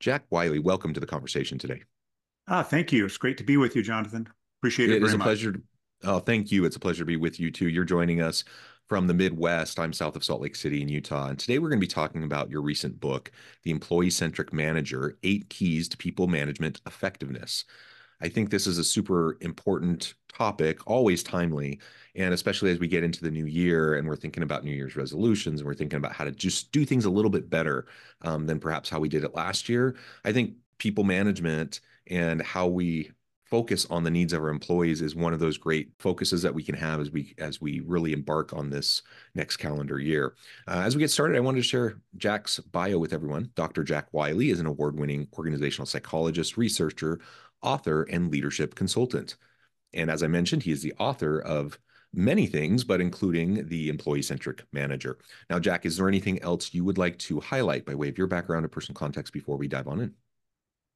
Jack Wiley, welcome to the conversation today. Ah, thank you. It's great to be with you, Jonathan. Appreciate it. It is a much. pleasure. To, oh, thank you. It's a pleasure to be with you too. You're joining us from the Midwest. I'm south of Salt Lake City in Utah. And today we're going to be talking about your recent book, The Employee Centric Manager Eight Keys to People Management Effectiveness. I think this is a super important topic, always timely. And especially as we get into the new year and we're thinking about New Year's resolutions and we're thinking about how to just do things a little bit better um, than perhaps how we did it last year. I think people management and how we focus on the needs of our employees is one of those great focuses that we can have as we as we really embark on this next calendar year. Uh, as we get started, I wanted to share Jack's bio with everyone. Dr. Jack Wiley is an award-winning organizational psychologist, researcher, author, and leadership consultant. And as I mentioned, he is the author of many things, but including the employee centric manager. Now, Jack, is there anything else you would like to highlight by way of your background and personal context before we dive on in?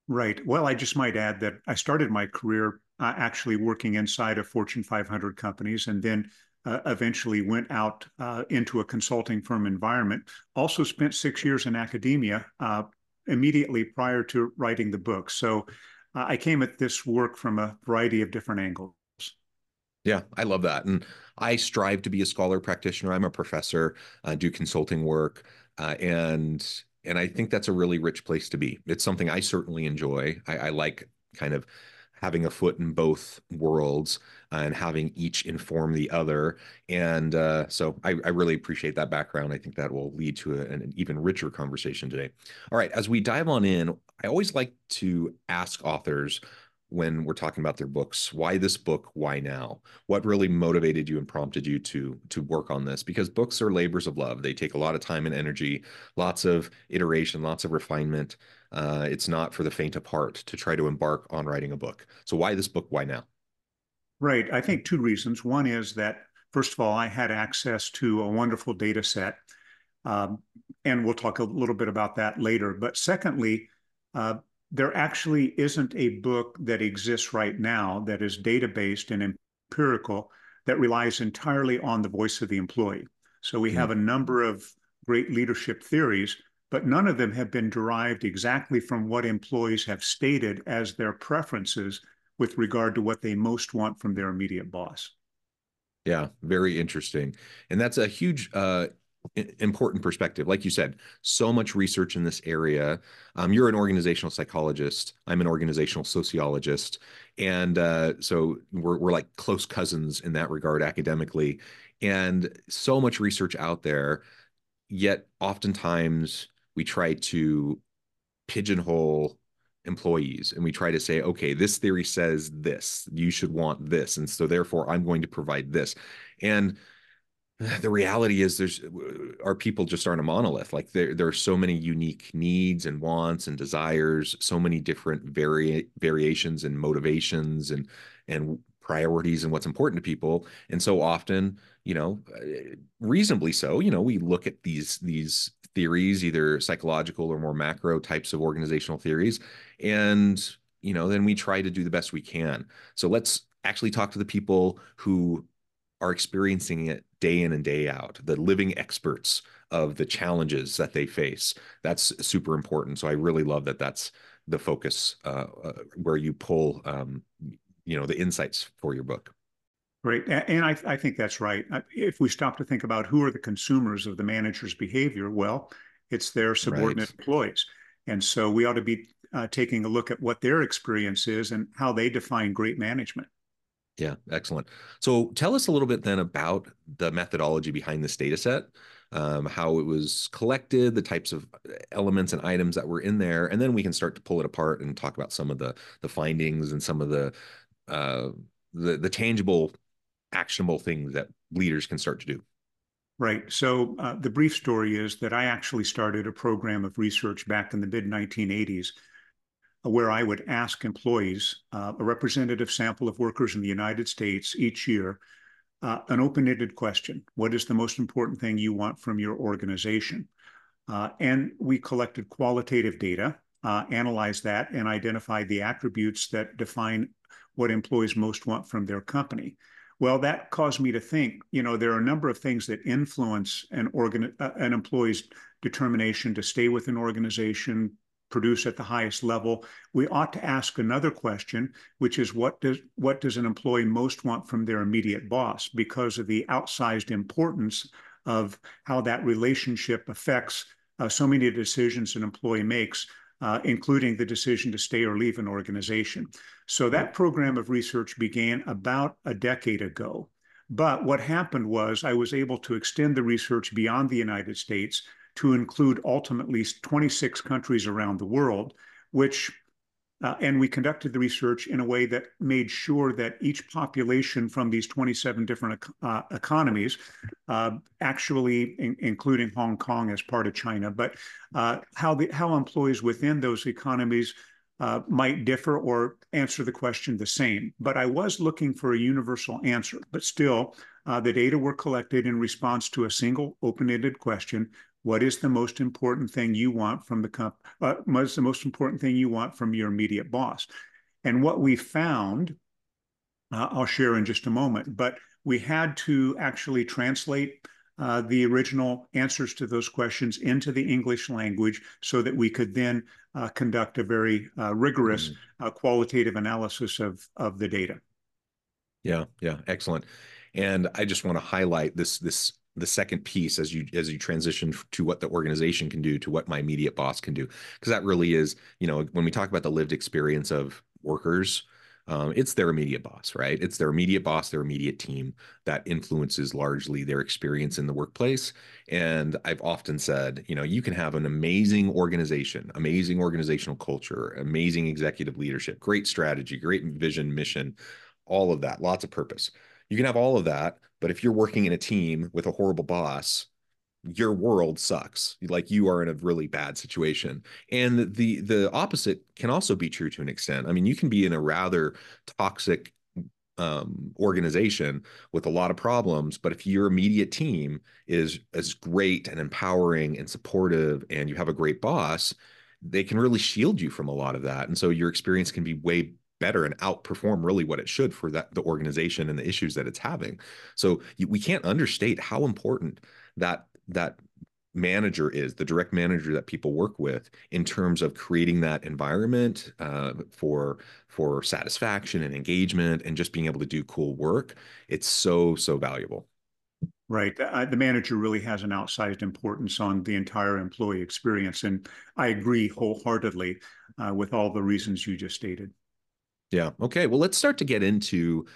Right. Well, I just might add that I started my career uh, actually working inside of Fortune 500 companies and then uh, eventually went out uh, into a consulting firm environment. Also spent six years in academia uh, immediately prior to writing the book. So I came at this work from a variety of different angles. Yeah, I love that. And I strive to be a scholar practitioner. I'm a professor, uh, do consulting work, uh, and and I think that's a really rich place to be. It's something I certainly enjoy. I, I like kind of having a foot in both worlds and having each inform the other. And uh, so I, I, really appreciate that background. I think that will lead to a, an even richer conversation today. All right, as we dive on in, I always like to ask authors when we're talking about their books why this book? Why now? What really motivated you and prompted you to to work on this? Because books are labors of love. They take a lot of time and energy lots of iteration lots of refinement. Uh, it's not for the faint of heart to try to embark on writing a book. So why this book? Why now? Right. I think two reasons. One is that first of all i had access to a wonderful data set um, and we'll talk a little bit about that later. But secondly uh, there actually isn't a book that exists right now that is data based and empirical that relies entirely on the voice of the employee. So we mm-hmm. have a number of great leadership theories, but none of them have been derived exactly from what employees have stated as their preferences with regard to what they most want from their immediate boss. Yeah, very interesting. And that's a huge uh, important perspective. Like you said, so much research in this area. Um, you're an organizational psychologist. I'm an organizational sociologist, and uh, so we're we're like close cousins in that regard academically. And so much research out there, yet oftentimes we try to pigeonhole employees and we try to say okay this theory says this you should want this and so therefore i'm going to provide this and the reality is there's our people just aren't a monolith. Like there, there are so many unique needs and wants and desires so many different vari- variations and motivations and and priorities and what's important to people. And so often you know uh, reasonably so you know we look at these these theories either psychological or more macro types of organizational theories and you know then we try to do the best we can. So let's actually talk to the people who are experiencing it day in and day out, the living experts of the challenges that they face. That's super important. So I really love that that's the focus uh, uh, where you pull, um, you know, the insights for your book. Great. And I, I, think that's right. If we stop to think about who are the consumers of the manager's behavior, well, it's their subordinate right. employees. And so we ought to be uh, taking a look at what their experience is and how they define great management. Yeah, excellent. So tell us a little bit then about the methodology behind this data set. um, how it was collected, the types of elements and items that were in there, and then we can start to pull it apart and talk about some of the the findings and some of the uh, the the tangible, actionable things that leaders can start to do. Right. So uh, the brief story is that I actually started a program of research back in the mid 1980s where I would ask employees, uh, a representative sample of workers in the United States each year, uh, an open-ended question. What is the most important thing you want from your organization? Uh, and we collected qualitative data, uh, analyzed that, and identified the attributes that define what employees most want from their company. Well, that caused me to think, you know, there are a number of things that influence an organ, uh, an employee's determination to stay with an organization, produce at the highest level, we ought to ask another question, which is what does what does an employee most want from their immediate boss because of the outsized importance of how that relationship affects uh, so many decisions an employee makes, uh, including the decision to stay or leave an organization. So that program of research began about a decade ago. But what happened was I was able to extend the research beyond the United States to include ultimately 26 countries around the world, which uh, and we conducted the research in a way that made sure that each population from these 27 different uh, economies, uh, actually in, including Hong Kong as part of China, but uh, how the how employees within those economies uh, might differ or answer the question the same. But I was looking for a universal answer. But still, uh, the data were collected in response to a single open-ended question what is the most important thing you want from the comp? Uh, what is the most important thing you want from your immediate boss? And what we found, uh, I'll share in just a moment, but we had to actually translate uh, the original answers to those questions into the English language so that we could then uh, conduct a very uh, rigorous mm-hmm. qualitative analysis of, of the data. Yeah, yeah, excellent. And I just want to highlight this this the second piece as you as you transition to what the organization can do to what my immediate boss can do. Because that really is you know when we talk about the lived experience of workers um, it's their immediate boss right? It's their immediate boss their immediate team that influences largely their experience in the workplace. And i've often said you know you can have an amazing organization amazing organizational culture amazing executive leadership great strategy great vision mission all of that lots of purpose. You can have all of that but if you're working in a team with a horrible boss, your world sucks. Like you are in a really bad situation. And the the opposite can also be true to an extent. I mean, you can be in a rather toxic um, organization with a lot of problems, but if your immediate team is as great and empowering and supportive, and you have a great boss, they can really shield you from a lot of that. And so your experience can be way better and outperform really what it should for that the organization and the issues that it's having. So we can't understate how important that that manager is the direct manager that people work with in terms of creating that environment uh, for for satisfaction and engagement and just being able to do cool work. It's so so valuable. Right. Uh, the manager really has an outsized importance on the entire employee experience and i agree wholeheartedly uh, with all the reasons you just stated yeah. Okay. Well, let's start to get into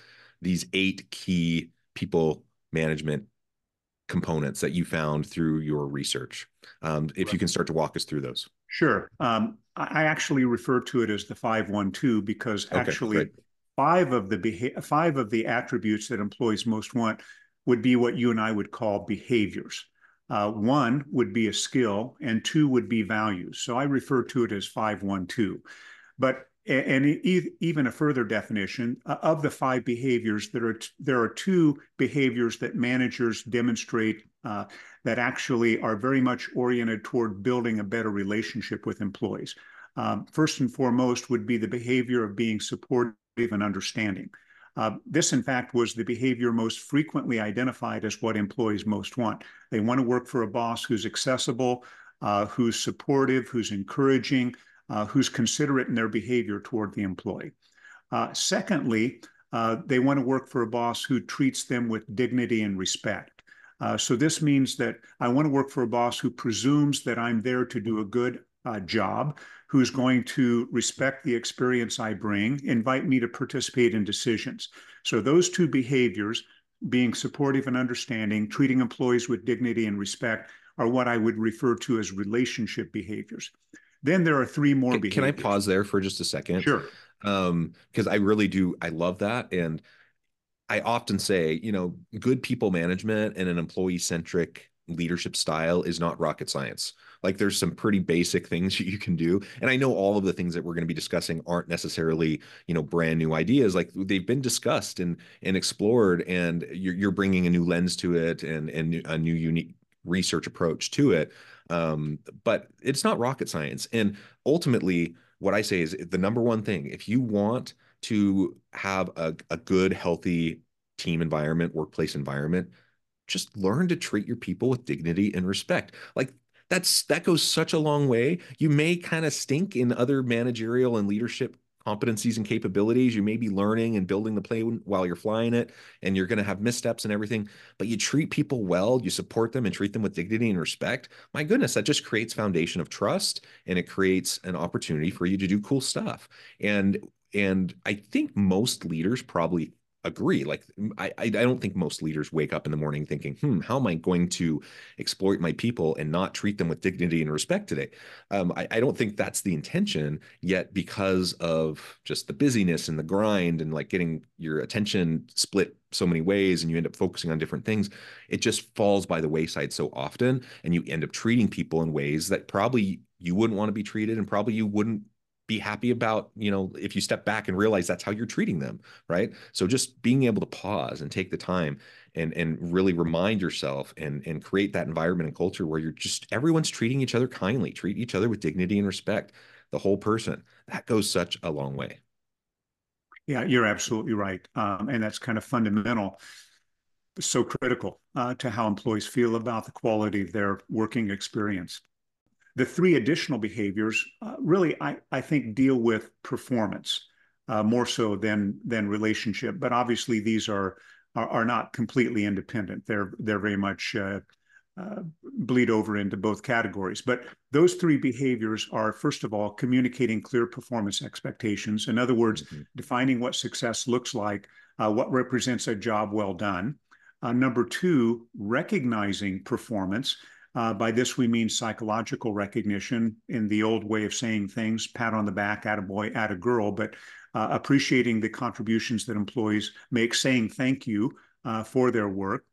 these eight key people management components that you found through your research. Um, if right. you can start to walk us through those. Sure. Um, I actually refer to it as the 512 because okay, actually great. five of the beha- five of the attributes that employees most want would be what you and I would call behaviors. Uh, one would be a skill, and two would be values. So I refer to it as 512. But and even a further definition uh, of the five behaviors there are there are two behaviors that managers demonstrate uh, that actually are very much oriented toward building a better relationship with employees um, first and foremost would be the behavior of being supportive and understanding uh, this, in fact, was the behavior most frequently identified as what employees most want. They want to work for a boss who's accessible, uh, who's supportive, who's encouraging, uh, who's considerate in their behavior toward the employee. Uh, secondly, uh, they want to work for a boss who treats them with dignity and respect. Uh, so this means that I want to work for a boss who presumes that I'm there to do a good uh, job, who's going to respect the experience I bring, invite me to participate in decisions. So those two behaviors being supportive and understanding, treating employees with dignity and respect are what I would refer to as relationship behaviors. Then there are three more can, behaviors. Can I pause there for just a second? Sure. Um, because I really do, I love that. And I often say, you know, good people management and an employee centric leadership style is not rocket science. Like there's some pretty basic things you can do. And I know all of the things that we're going to be discussing aren't necessarily, you know, brand new ideas. Like they've been discussed and and explored and you're, you're bringing a new lens to it and and a new unique research approach to it. Um, but it's not rocket science. And ultimately, what I say is the number one thing, if you want to have a, a good, healthy team environment, workplace environment, just learn to treat your people with dignity and respect. Like that's that goes such a long way. You may kind of stink in other managerial and leadership competencies and capabilities. You may be learning and building the plane while you're flying it, and you're going to have missteps and everything. But you treat people well, you support them and treat them with dignity and respect. My goodness, that just creates foundation of trust, and it creates an opportunity for you to do cool stuff. And and I think most leaders probably agree. Like I, I don't think most leaders wake up in the morning thinking, hmm, how am I going to exploit my people and not treat them with dignity and respect today? Um, I, I don't think that's the intention yet because of just the busyness and the grind and like getting your attention split so many ways and you end up focusing on different things it just falls by the wayside so often and you end up treating people in ways that probably you wouldn't want to be treated and probably you wouldn't be happy about you know if you step back and realize that's how you're treating them right? So just being able to pause and take the time and and really remind yourself and and create that environment and culture where you're just everyone's treating each other kindly treat each other with dignity and respect the whole person. That goes such a long way. Yeah you're absolutely right um, and that's kind of fundamental so critical uh, to how employees feel about the quality of their working experience the three additional behaviors uh, really, I, I think, deal with performance uh, more so than than relationship. But obviously, these are are, are not completely independent. They're they're very much uh, uh, bleed over into both categories. But those three behaviors are, first of all, communicating clear performance expectations. In other words, mm-hmm. defining what success looks like, uh, what represents a job well done. Uh, number two, recognizing performance. Uh, by this, we mean psychological recognition in the old way of saying things, pat on the back, at a boy, at a girl, but uh, appreciating the contributions that employees make, saying thank you uh, for their work,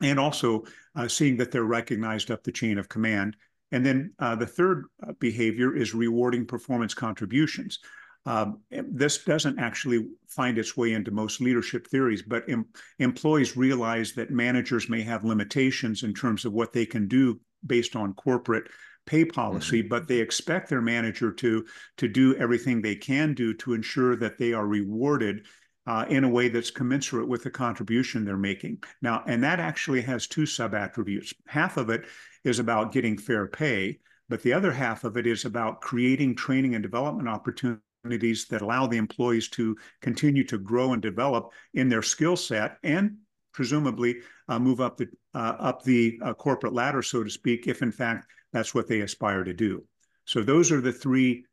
and also uh, seeing that they're recognized up the chain of command. And then uh, the third uh, behavior is rewarding performance contributions. Um, this doesn't actually find its way into most leadership theories, but em employees realize that managers may have limitations in terms of what they can do based on corporate pay policy, mm -hmm. but they expect their manager to, to do everything they can do to ensure that they are rewarded uh, in a way that's commensurate with the contribution they're making. Now, and that actually has two sub attributes. Half of it is about getting fair pay, but the other half of it is about creating training and development opportunities opportunities that allow the employees to continue to grow and develop in their skill set and presumably uh, move up the uh, up the uh, corporate ladder, so to speak, if in fact that's what they aspire to do. So those are the three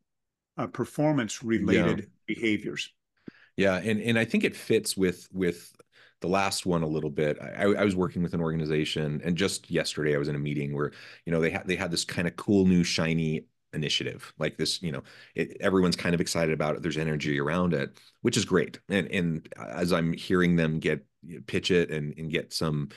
uh, performance related yeah. behaviors. Yeah, and and I think it fits with with the last one a little bit. I, I, was working with an organization, and just yesterday I was in a meeting where you know they had they had this kind of cool new shiny initiative like this you know it, everyone's kind of excited about it there's energy around it which is great and and as i'm hearing them get pitch it and and get some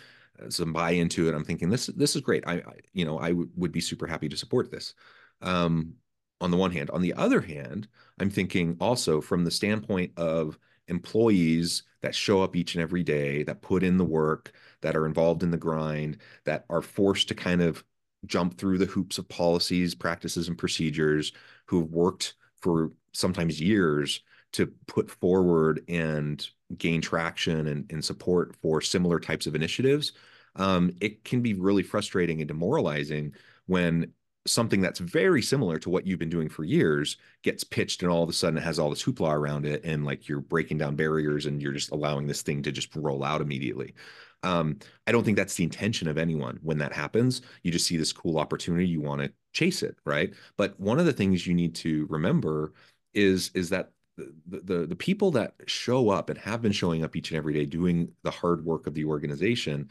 uh, some buy into it i'm thinking this this is great i, I you know I would be super happy to support this. Um on the one hand on the other hand i'm thinking also from the standpoint of employees that show up each and every day that put in the work that are involved in the grind that are forced to kind of jump through the hoops of policies, practices, and procedures, who have worked for sometimes years to put forward and gain traction and, and support for similar types of initiatives, um, it can be really frustrating and demoralizing when something that's very similar to what you've been doing for years gets pitched and all of a sudden it has all this hoopla around it and like you're breaking down barriers and you're just allowing this thing to just roll out immediately um, I don't think that's the intention of anyone when that happens. You just see this cool opportunity, you want to chase it, right? But one of the things you need to remember is is that the, the the people that show up and have been showing up each and every day doing the hard work of the organization,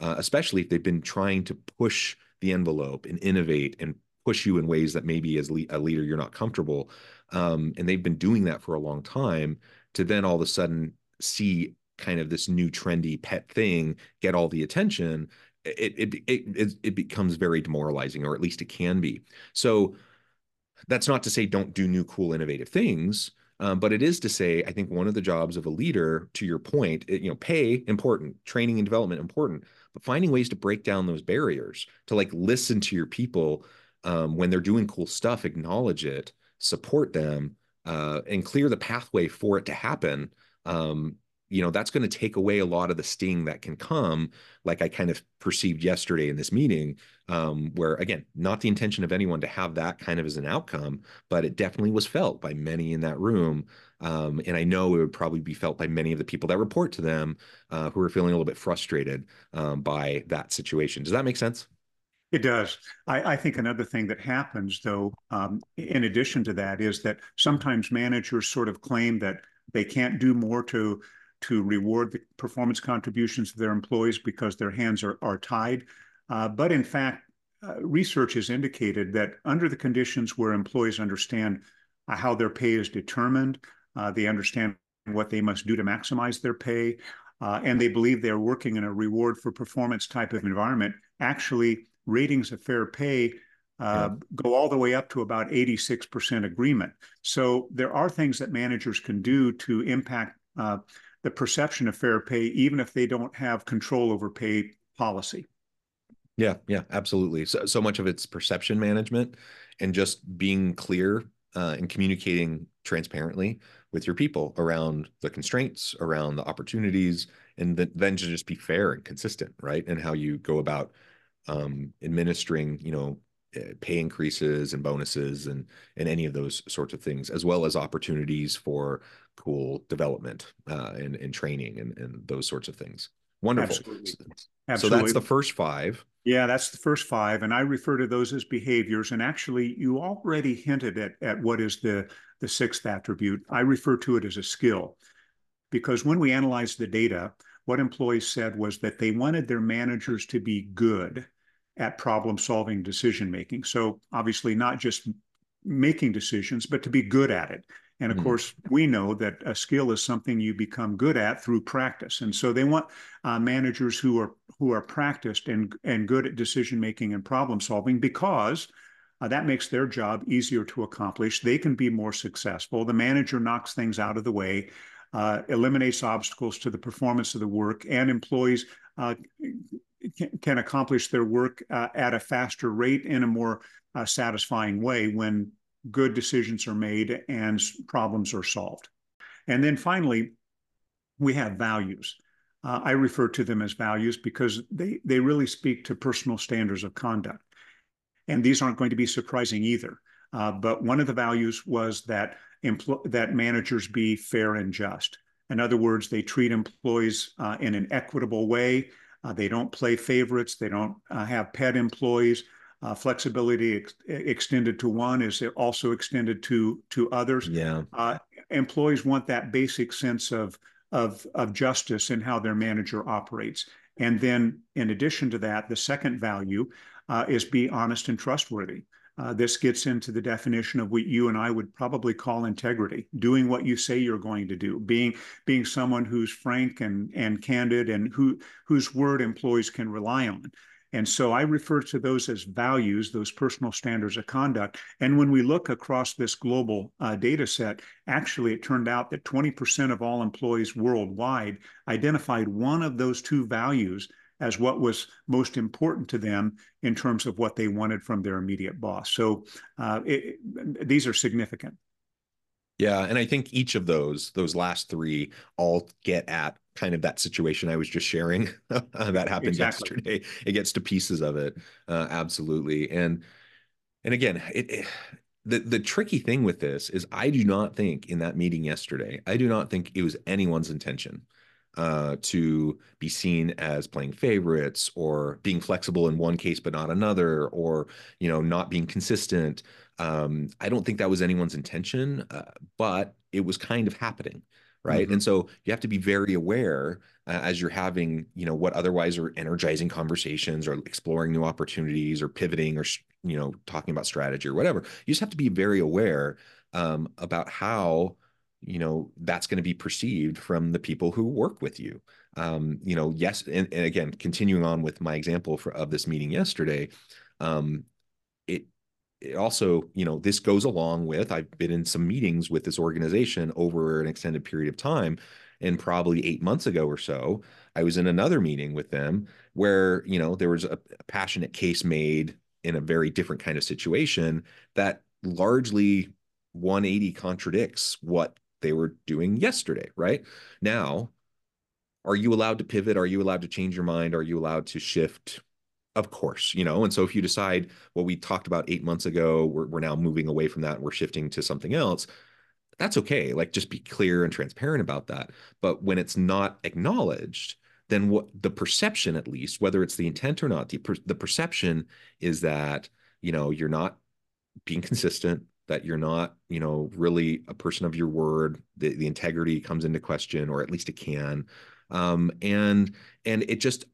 uh, especially if they've been trying to push the envelope and innovate and push you in ways that maybe as le- a leader you're not comfortable, um, and they've been doing that for a long time, to then all of a sudden see kind of this new trendy pet thing get all the attention it it it it becomes very demoralizing or at least it can be so that's not to say don't do new cool innovative things um, but it is to say, I think one of the jobs of a leader, to your point, it, you know, pay important, training and development important, but finding ways to break down those barriers, to like listen to your people um, when they're doing cool stuff, acknowledge it, support them, uh, and clear the pathway for it to happen. Um, you know that's going to take away a lot of the sting that can come like i kind of perceived yesterday in this meeting um, where again not the intention of anyone to have that kind of as an outcome but it definitely was felt by many in that room um, and i know it would probably be felt by many of the people that report to them uh, who are feeling a little bit frustrated um, by that situation does that make sense it does. I, I, think another thing that happens, though, um, in addition to that, is that sometimes managers sort of claim that they can't do more to to reward the performance contributions of their employees because their hands are, are tied. Uh, but in fact, uh, research has indicated that under the conditions where employees understand uh, how their pay is determined, uh, they understand what they must do to maximize their pay, uh, and they believe they're working in a reward for performance type of environment, actually ratings of fair pay uh, go all the way up to about 86% agreement. So there are things that managers can do to impact uh, the perception of fair pay, even if they don't have control over pay policy. Yeah, yeah, absolutely. So, so much of it's perception management and just being clear uh, and communicating transparently with your people around the constraints, around the opportunities, and then, to just be fair and consistent, right? And how you go about um, administering, you know, pay increases and bonuses and and any of those sorts of things, as well as opportunities for cool development uh, and and training and and those sorts of things. Wonderful. Absolutely. Absolutely. So that's the first five. Yeah, that's the first five, and I refer to those as behaviors. And actually, you already hinted at at what is the the sixth attribute. I refer to it as a skill, because when we analyzed the data, what employees said was that they wanted their managers to be good at problem solving decision making. So obviously not just making decisions, but to be good at it. And of mm-hmm. course, we know that a skill is something you become good at through practice. And so they want uh, managers who are who are practiced and and good at decision making and problem solving because uh, that makes their job easier to accomplish. They can be more successful. The manager knocks things out of the way, uh, eliminates obstacles to the performance of the work, and employees uh, can, accomplish their work uh, at a faster rate in a more uh, satisfying way when good decisions are made and problems are solved. And then finally, we have values. Uh, I refer to them as values because they, they really speak to personal standards of conduct. And these aren't going to be surprising either. Uh, but one of the values was that that managers be fair and just. In other words, they treat employees uh, in an equitable way. Uh, they don't play favorites. They don't uh, have pet employees. Uh, flexibility ex- extended to one is also extended to to others. Yeah. Uh, employees want that basic sense of of of justice in how their manager operates. And then, in addition to that, the second value uh, is be honest and trustworthy. Uh, this gets into the definition of what you and I would probably call integrity, doing what you say you're going to do, being being someone who's frank and and candid and who whose word employees can rely on. And so I refer to those as values, those personal standards of conduct. And when we look across this global uh, data set, actually it turned out that 20% of all employees worldwide identified one of those two values as what was most important to them in terms of what they wanted from their immediate boss. So uh, it, these are significant. Yeah, and I think each of those, those last three, all get at kind of that situation I was just sharing that happened exactly. yesterday. It gets to pieces of it, uh, absolutely. And and again, it, it the the tricky thing with this is I do not think in that meeting yesterday, I do not think it was anyone's intention uh, to be seen as playing favorites or being flexible in one case but not another, or you know not being consistent. Um, I don't think that was anyone's intention, uh, but it was kind of happening, right? Mm-hmm. And so you have to be very aware uh, as you're having you know what otherwise are energizing conversations or exploring new opportunities or pivoting or you know talking about strategy or whatever. You just have to be very aware um, about how you know that's going to be perceived from the people who work with you. Um, you know yes and, and, again continuing on with my example for, of this meeting yesterday um, it it also you know this goes along with i've been in some meetings with this organization over an extended period of time and probably eight months ago or so i was in another meeting with them where you know there was a, a passionate case made in a very different kind of situation that largely 180 contradicts what they were doing yesterday, right? Now, are you allowed to pivot? Are you allowed to change your mind? Are you allowed to shift? Of course, you know. And so if you decide what we talked about eight months ago, we're, we're now moving away from that, we're shifting to something else, that's okay. Like just be clear and transparent about that. But when it's not acknowledged, then what the perception, at least, whether it's the intent or not, the, per, the perception is that, you know, you're not being consistent, that you're not, you know, really a person of your word. The, the integrity comes into question, or at least it can. Um, and and it just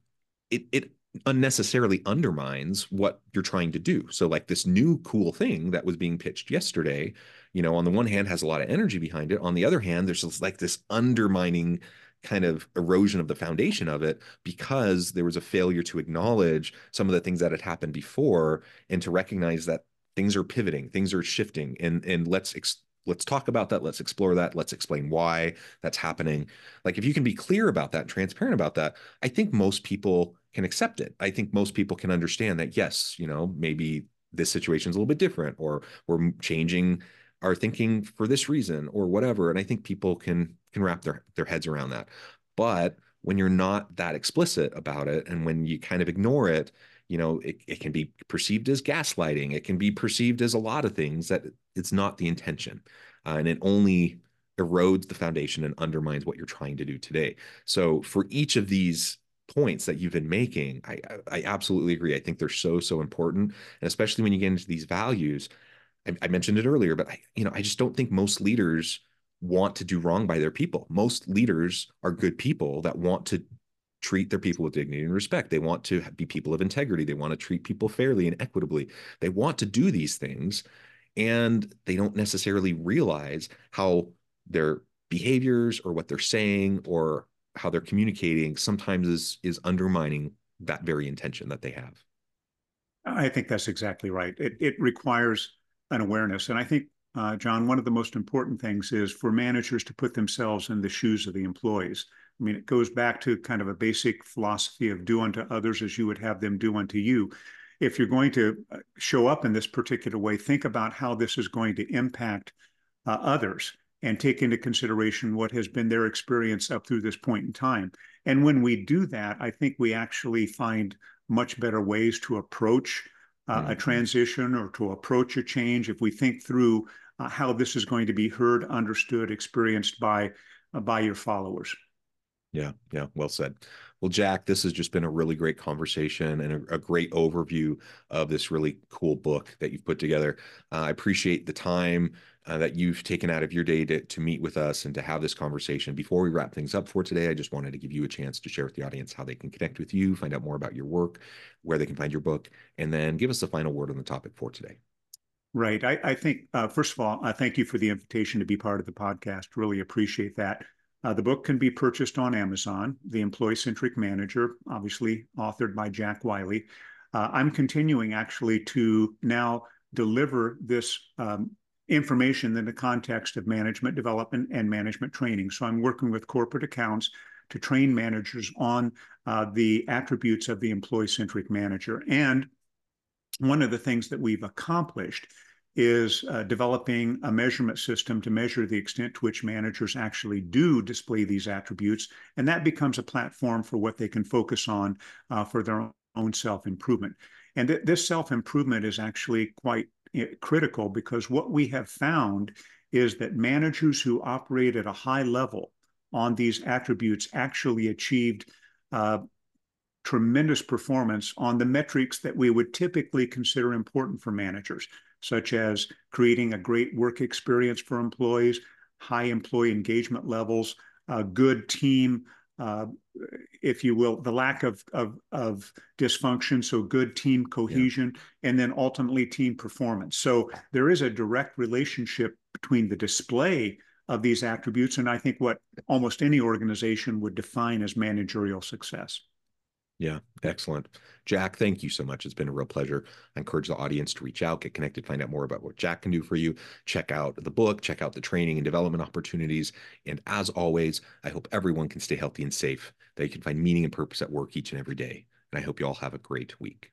it it unnecessarily undermines what you're trying to do. So like this new cool thing that was being pitched yesterday, you know, on the one hand has a lot of energy behind it. On the other hand, there's like this undermining kind of erosion of the foundation of it because there was a failure to acknowledge some of the things that had happened before and to recognize that things are pivoting things are shifting and and let's ex- let's talk about that let's explore that let's explain why that's happening. Like if you can be clear about that transparent about that i think most people can accept it. I think most people can understand that yes you know maybe this situation is a little bit different or we're changing our thinking for this reason or whatever and i think people can can wrap their their heads around that. But when you're not that explicit about it and when you kind of ignore it you know it, it can be perceived as gaslighting it can be perceived as a lot of things that it's not the intention uh, and it only erodes the foundation and undermines what you're trying to do today. So for each of these points that you've been making i i absolutely agree i think they're so so important and especially when you get into these values I, I mentioned it earlier but i you know i just don't think most leaders want to do wrong by their people. Most leaders are good people that want to treat their people with dignity and respect. They want to be people of integrity. They want to treat people fairly and equitably. They want to do these things, and they don't necessarily realize how their behaviors or what they're saying or how they're communicating sometimes is is undermining that very intention that they have. I think that's exactly right. It it requires an awareness, and I think. Uh, John, one of the most important things is for managers to put themselves in the shoes of the employees I mean, it goes back to kind of a basic philosophy of do unto others as you would have them do unto you. If you're going to uh, show up in this particular way, think about how this is going to impact uh, others and take into consideration what has been their experience up through this point in time. And when we do that, I think we actually find much better ways to approach uh, mm-hmm. a transition or to approach a change if we think through uh, how this is going to be heard, understood, experienced by uh, by your followers. Yeah, yeah, well said. Well, Jack, this has just been a really great conversation and a, a great overview of this really cool book that you've put together. Uh, I appreciate the time uh, that you've taken out of your day to, to meet with us and to have this conversation. Before we wrap things up for today, I just wanted to give you a chance to share with the audience how they can connect with you, find out more about your work, where they can find your book, and then give us the final word on the topic for today. Right. I, I think, uh, first of all, I thank you for the invitation to be part of the podcast. Really appreciate that. Uh, the book can be purchased on Amazon, The Employee Centric Manager, obviously authored by Jack Wiley. Uh, I'm continuing actually to now deliver this um, information in the context of management development and management training. So I'm working with corporate accounts to train managers on uh, the attributes of the employee centric manager. And one of the things that we've accomplished is uh, developing a measurement system to measure the extent to which managers actually do display these attributes. And that becomes a platform for what they can focus on uh, for their own self improvement. And th- this self improvement is actually quite eh, critical because what we have found is that managers who operate at a high level on these attributes actually achieved uh, tremendous performance on the metrics that we would typically consider important for managers, such as creating a great work experience for employees, high employee engagement levels, a good team, uh, if you will, the lack of, of, of dysfunction, so good team cohesion, yeah. and then ultimately team performance. So there is a direct relationship between the display of these attributes and I think what almost any organization would define as managerial success. Yeah, excellent. Jack, thank you so much. It's been a real pleasure. I encourage the audience to reach out, get connected, find out more about what Jack can do for you. Check out the book, check out the training and development opportunities. And as always, I hope everyone can stay healthy and safe, that you can find meaning and purpose at work each and every day. And I hope you all have a great week.